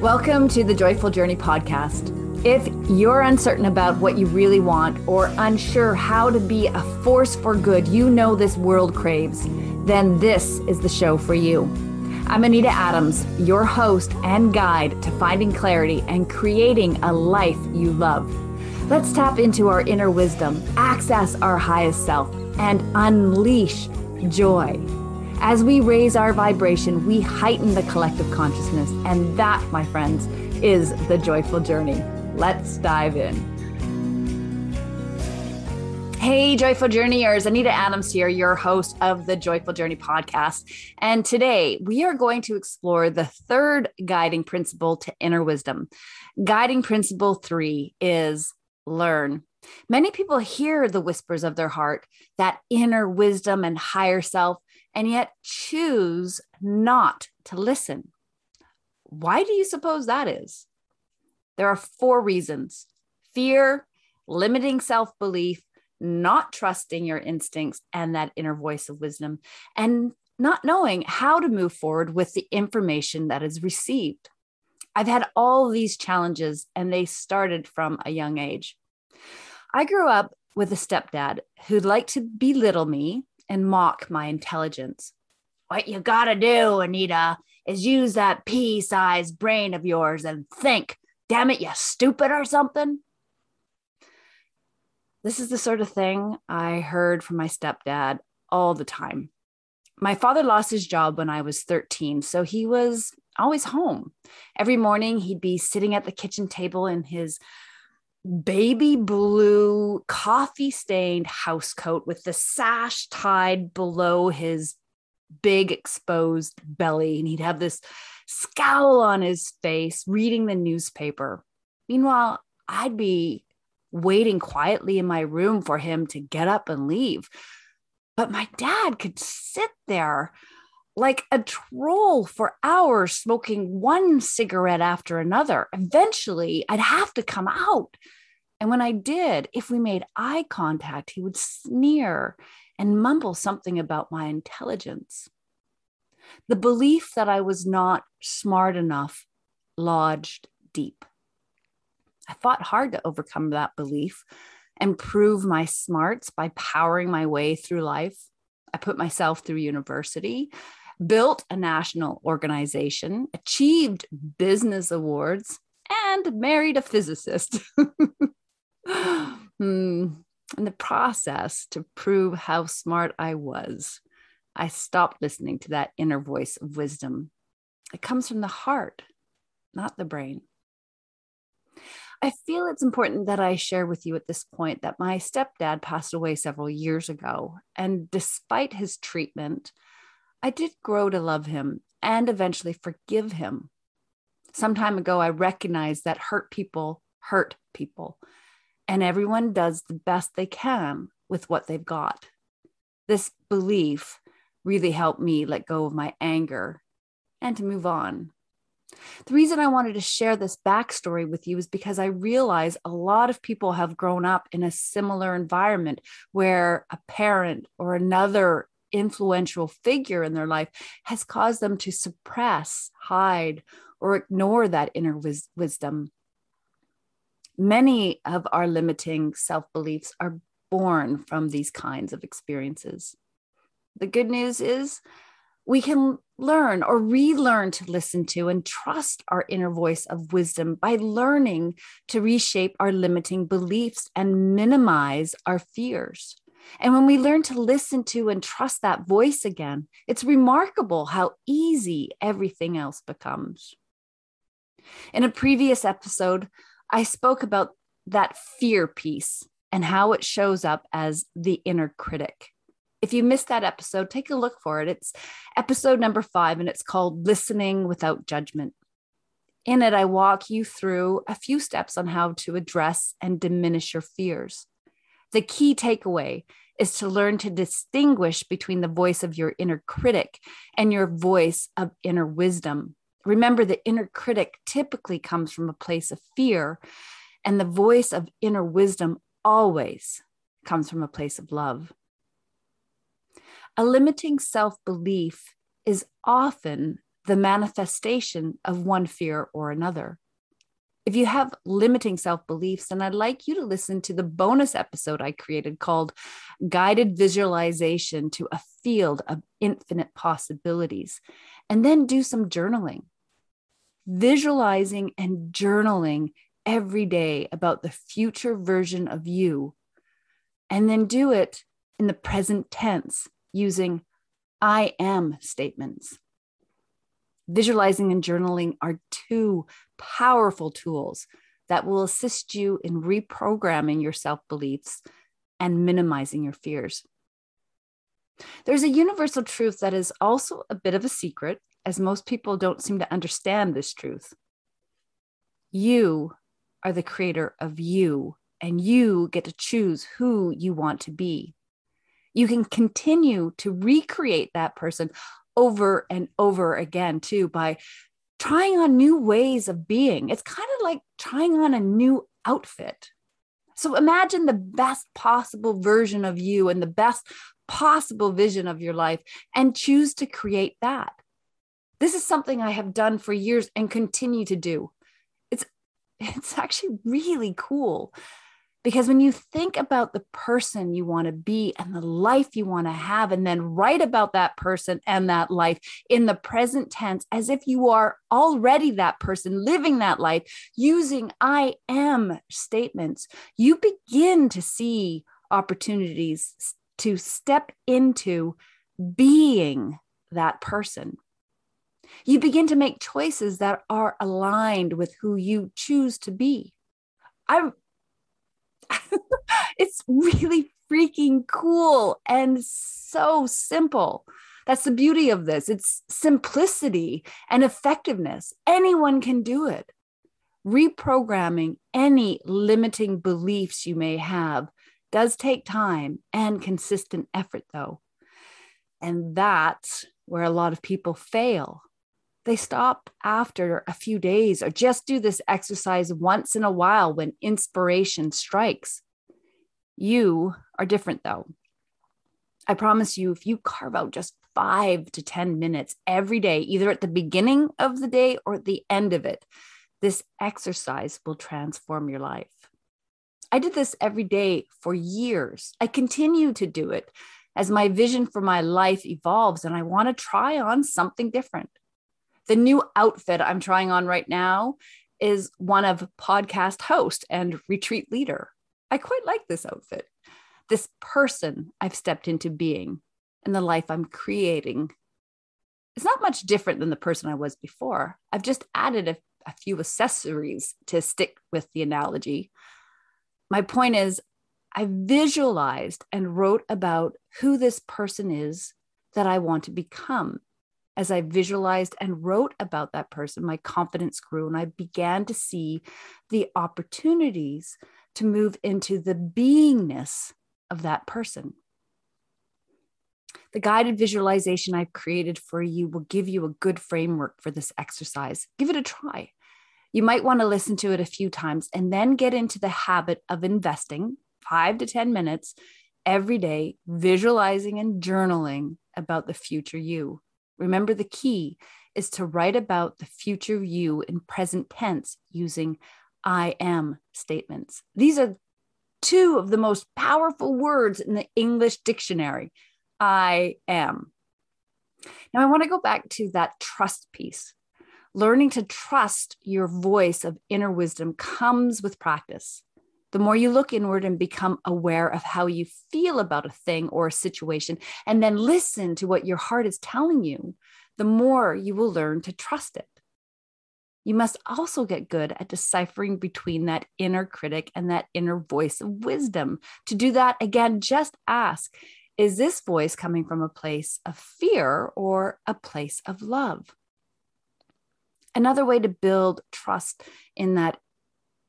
Welcome to the Joyful Journey podcast. If you're uncertain about what you really want or unsure how to be a force for good you know this world craves, then this is the show for you. I'm Anita Adams, your host and guide to finding clarity and creating a life you love. Let's tap into our inner wisdom, access our highest self, and unleash joy. As we raise our vibration, we heighten the collective consciousness. And that, my friends, is the joyful journey. Let's dive in. Hey, Joyful Journeyers, Anita Adams here, your host of the Joyful Journey podcast. And today we are going to explore the third guiding principle to inner wisdom. Guiding principle three is learn. Many people hear the whispers of their heart, that inner wisdom and higher self, and yet choose not to listen. Why do you suppose that is? There are four reasons fear, limiting self belief, not trusting your instincts and that inner voice of wisdom, and not knowing how to move forward with the information that is received. I've had all these challenges, and they started from a young age. I grew up with a stepdad who liked to belittle me and mock my intelligence. What you gotta do, Anita, is use that pea sized brain of yours and think. Damn it, you stupid or something. This is the sort of thing I heard from my stepdad all the time. My father lost his job when I was 13, so he was always home. Every morning, he'd be sitting at the kitchen table in his baby blue, coffee stained house coat with the sash tied below his big exposed belly. And he'd have this scowl on his face, reading the newspaper. Meanwhile, I'd be waiting quietly in my room for him to get up and leave. But my dad could sit there like a troll for hours, smoking one cigarette after another. Eventually, I'd have to come out. And when I did, if we made eye contact, he would sneer and mumble something about my intelligence. The belief that I was not smart enough lodged deep. I fought hard to overcome that belief and prove my smarts by powering my way through life. I put myself through university, built a national organization, achieved business awards, and married a physicist. hmm. In the process, to prove how smart I was, I stopped listening to that inner voice of wisdom. It comes from the heart, not the brain. I feel it's important that I share with you at this point that my stepdad passed away several years ago. And despite his treatment, I did grow to love him and eventually forgive him. Some time ago, I recognized that hurt people hurt people, and everyone does the best they can with what they've got. This belief really helped me let go of my anger and to move on. The reason I wanted to share this backstory with you is because I realize a lot of people have grown up in a similar environment where a parent or another influential figure in their life has caused them to suppress, hide, or ignore that inner wis- wisdom. Many of our limiting self beliefs are born from these kinds of experiences. The good news is we can learn or relearn to listen to and trust our inner voice of wisdom by learning to reshape our limiting beliefs and minimize our fears. And when we learn to listen to and trust that voice again, it's remarkable how easy everything else becomes. In a previous episode, I spoke about that fear piece and how it shows up as the inner critic. If you missed that episode, take a look for it. It's episode number five, and it's called Listening Without Judgment. In it, I walk you through a few steps on how to address and diminish your fears. The key takeaway is to learn to distinguish between the voice of your inner critic and your voice of inner wisdom. Remember, the inner critic typically comes from a place of fear, and the voice of inner wisdom always comes from a place of love. A limiting self belief is often the manifestation of one fear or another. If you have limiting self beliefs, then I'd like you to listen to the bonus episode I created called Guided Visualization to a Field of Infinite Possibilities, and then do some journaling. Visualizing and journaling every day about the future version of you, and then do it in the present tense using I am statements. Visualizing and journaling are two powerful tools that will assist you in reprogramming your self beliefs and minimizing your fears. There's a universal truth that is also a bit of a secret, as most people don't seem to understand this truth. You are the creator of you, and you get to choose who you want to be. You can continue to recreate that person over and over again, too, by trying on new ways of being. It's kind of like trying on a new outfit. So imagine the best possible version of you and the best possible vision of your life and choose to create that. This is something I have done for years and continue to do. It's it's actually really cool because when you think about the person you want to be and the life you want to have, and then write about that person and that life in the present tense as if you are already that person living that life using I am statements, you begin to see opportunities to step into being that person. You begin to make choices that are aligned with who you choose to be. I'm it's really freaking cool and so simple. That's the beauty of this. It's simplicity and effectiveness. Anyone can do it. Reprogramming any limiting beliefs you may have does take time and consistent effort, though. And that's where a lot of people fail. They stop after a few days or just do this exercise once in a while when inspiration strikes. You are different though. I promise you, if you carve out just five to 10 minutes every day, either at the beginning of the day or at the end of it, this exercise will transform your life. I did this every day for years. I continue to do it as my vision for my life evolves and I want to try on something different. The new outfit I'm trying on right now is one of podcast host and retreat leader. I quite like this outfit. This person I've stepped into being and the life I'm creating is not much different than the person I was before. I've just added a, a few accessories to stick with the analogy. My point is, I visualized and wrote about who this person is that I want to become as I visualized and wrote about that person, my confidence grew and I began to see the opportunities to move into the beingness of that person. The guided visualization I've created for you will give you a good framework for this exercise. Give it a try. You might want to listen to it a few times and then get into the habit of investing five to 10 minutes every day, visualizing and journaling about the future you. Remember, the key is to write about the future you in present tense using I am statements. These are two of the most powerful words in the English dictionary I am. Now, I want to go back to that trust piece. Learning to trust your voice of inner wisdom comes with practice. The more you look inward and become aware of how you feel about a thing or a situation, and then listen to what your heart is telling you, the more you will learn to trust it. You must also get good at deciphering between that inner critic and that inner voice of wisdom. To do that, again, just ask Is this voice coming from a place of fear or a place of love? Another way to build trust in that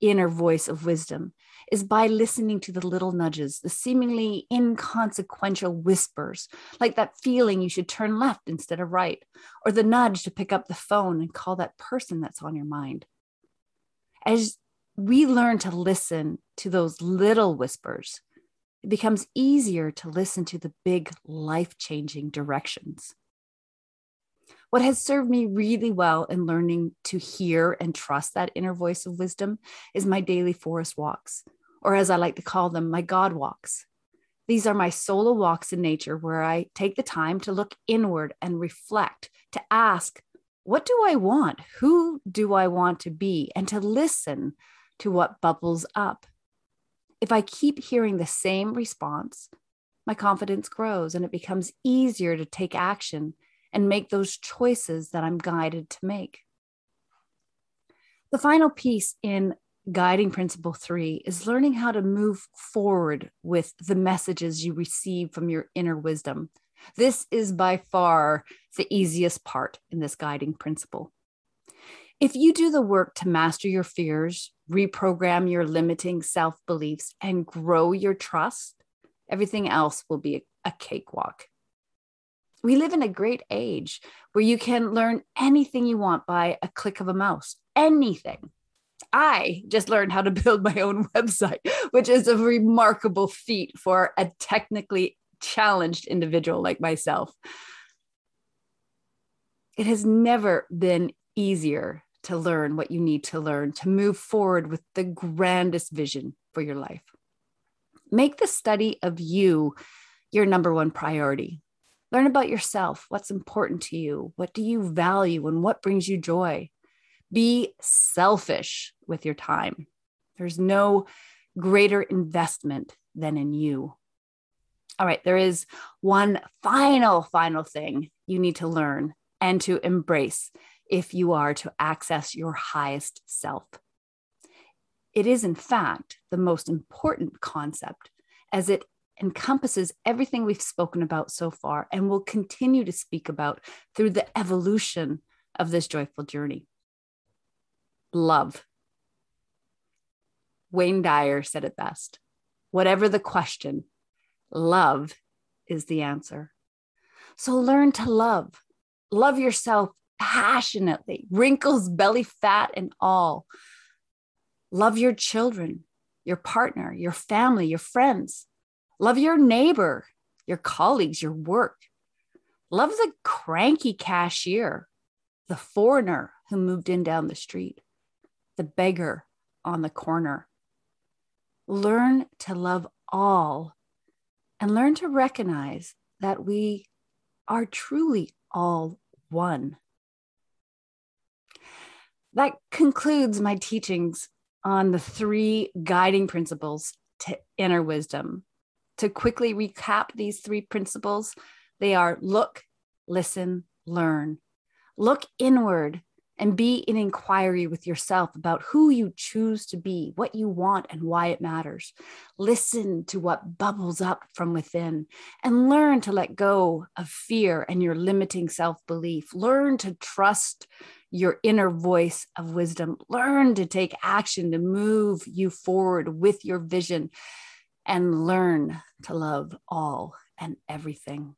inner voice of wisdom is by listening to the little nudges, the seemingly inconsequential whispers, like that feeling you should turn left instead of right, or the nudge to pick up the phone and call that person that's on your mind. As we learn to listen to those little whispers, it becomes easier to listen to the big life changing directions. What has served me really well in learning to hear and trust that inner voice of wisdom is my daily forest walks, or as I like to call them, my God walks. These are my solo walks in nature where I take the time to look inward and reflect, to ask, what do I want? Who do I want to be? And to listen to what bubbles up. If I keep hearing the same response, my confidence grows and it becomes easier to take action and make those choices that I'm guided to make. The final piece in guiding principle three is learning how to move forward with the messages you receive from your inner wisdom. This is by far the easiest part in this guiding principle. If you do the work to master your fears, reprogram your limiting self beliefs, and grow your trust, everything else will be a cakewalk. We live in a great age where you can learn anything you want by a click of a mouse, anything. I just learned how to build my own website, which is a remarkable feat for a technically challenged individual like myself. It has never been easier to learn what you need to learn to move forward with the grandest vision for your life. Make the study of you your number one priority. Learn about yourself, what's important to you, what do you value, and what brings you joy. Be selfish with your time. There's no greater investment than in you. All right, there is one final, final thing you need to learn and to embrace if you are to access your highest self. It is, in fact, the most important concept as it encompasses everything we've spoken about so far and will continue to speak about through the evolution of this joyful journey. Love. Wayne Dyer said it best whatever the question, love is the answer. So learn to love. Love yourself passionately, wrinkles, belly fat, and all. Love your children, your partner, your family, your friends. Love your neighbor, your colleagues, your work. Love the cranky cashier, the foreigner who moved in down the street, the beggar on the corner. Learn to love all and learn to recognize that we are truly all one. That concludes my teachings on the three guiding principles to inner wisdom to quickly recap these three principles, they are look, listen, learn. Look inward and be in inquiry with yourself about who you choose to be, what you want, and why it matters. Listen to what bubbles up from within and learn to let go of fear and your limiting self belief. Learn to trust your inner voice of wisdom. Learn to take action to move you forward with your vision and learn to love all and everything.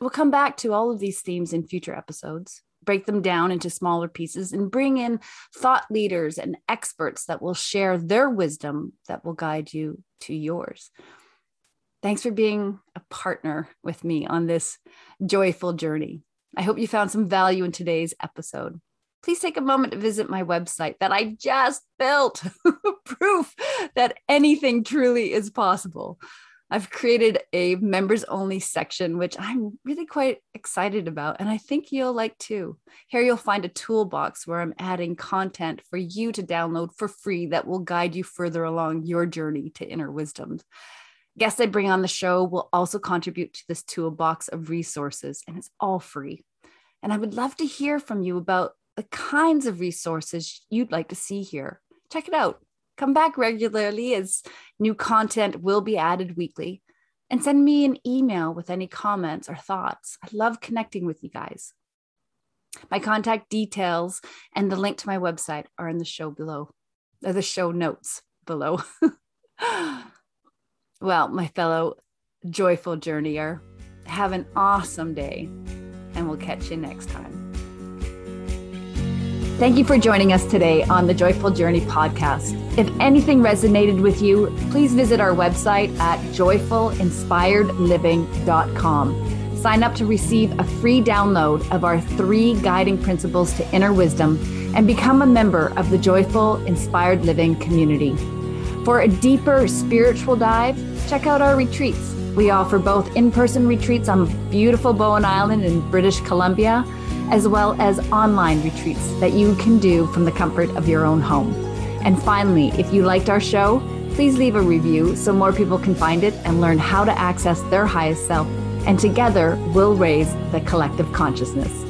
We'll come back to all of these themes in future episodes, break them down into smaller pieces, and bring in thought leaders and experts that will share their wisdom that will guide you to yours. Thanks for being a partner with me on this joyful journey. I hope you found some value in today's episode please take a moment to visit my website that I just built. Proof that anything truly is possible. I've created a members only section, which I'm really quite excited about. And I think you'll like too. Here you'll find a toolbox where I'm adding content for you to download for free that will guide you further along your journey to inner wisdom. Guests I bring on the show will also contribute to this toolbox of resources, and it's all free. And I would love to hear from you about the kinds of resources you'd like to see here. Check it out. Come back regularly as new content will be added weekly. And send me an email with any comments or thoughts. I love connecting with you guys. My contact details and the link to my website are in the show below, or the show notes below. well, my fellow joyful journeyer, have an awesome day, and we'll catch you next time. Thank you for joining us today on the Joyful Journey podcast. If anything resonated with you, please visit our website at joyfulinspiredliving.com Sign up to receive a free download of our three guiding principles to inner wisdom and become a member of the Joyful Inspired Living community. For a deeper spiritual dive, check out our retreats. We offer both in person retreats on beautiful Bowen Island in British Columbia, as well as online retreats that you can do from the comfort of your own home. And finally, if you liked our show, please leave a review so more people can find it and learn how to access their highest self. And together, we'll raise the collective consciousness.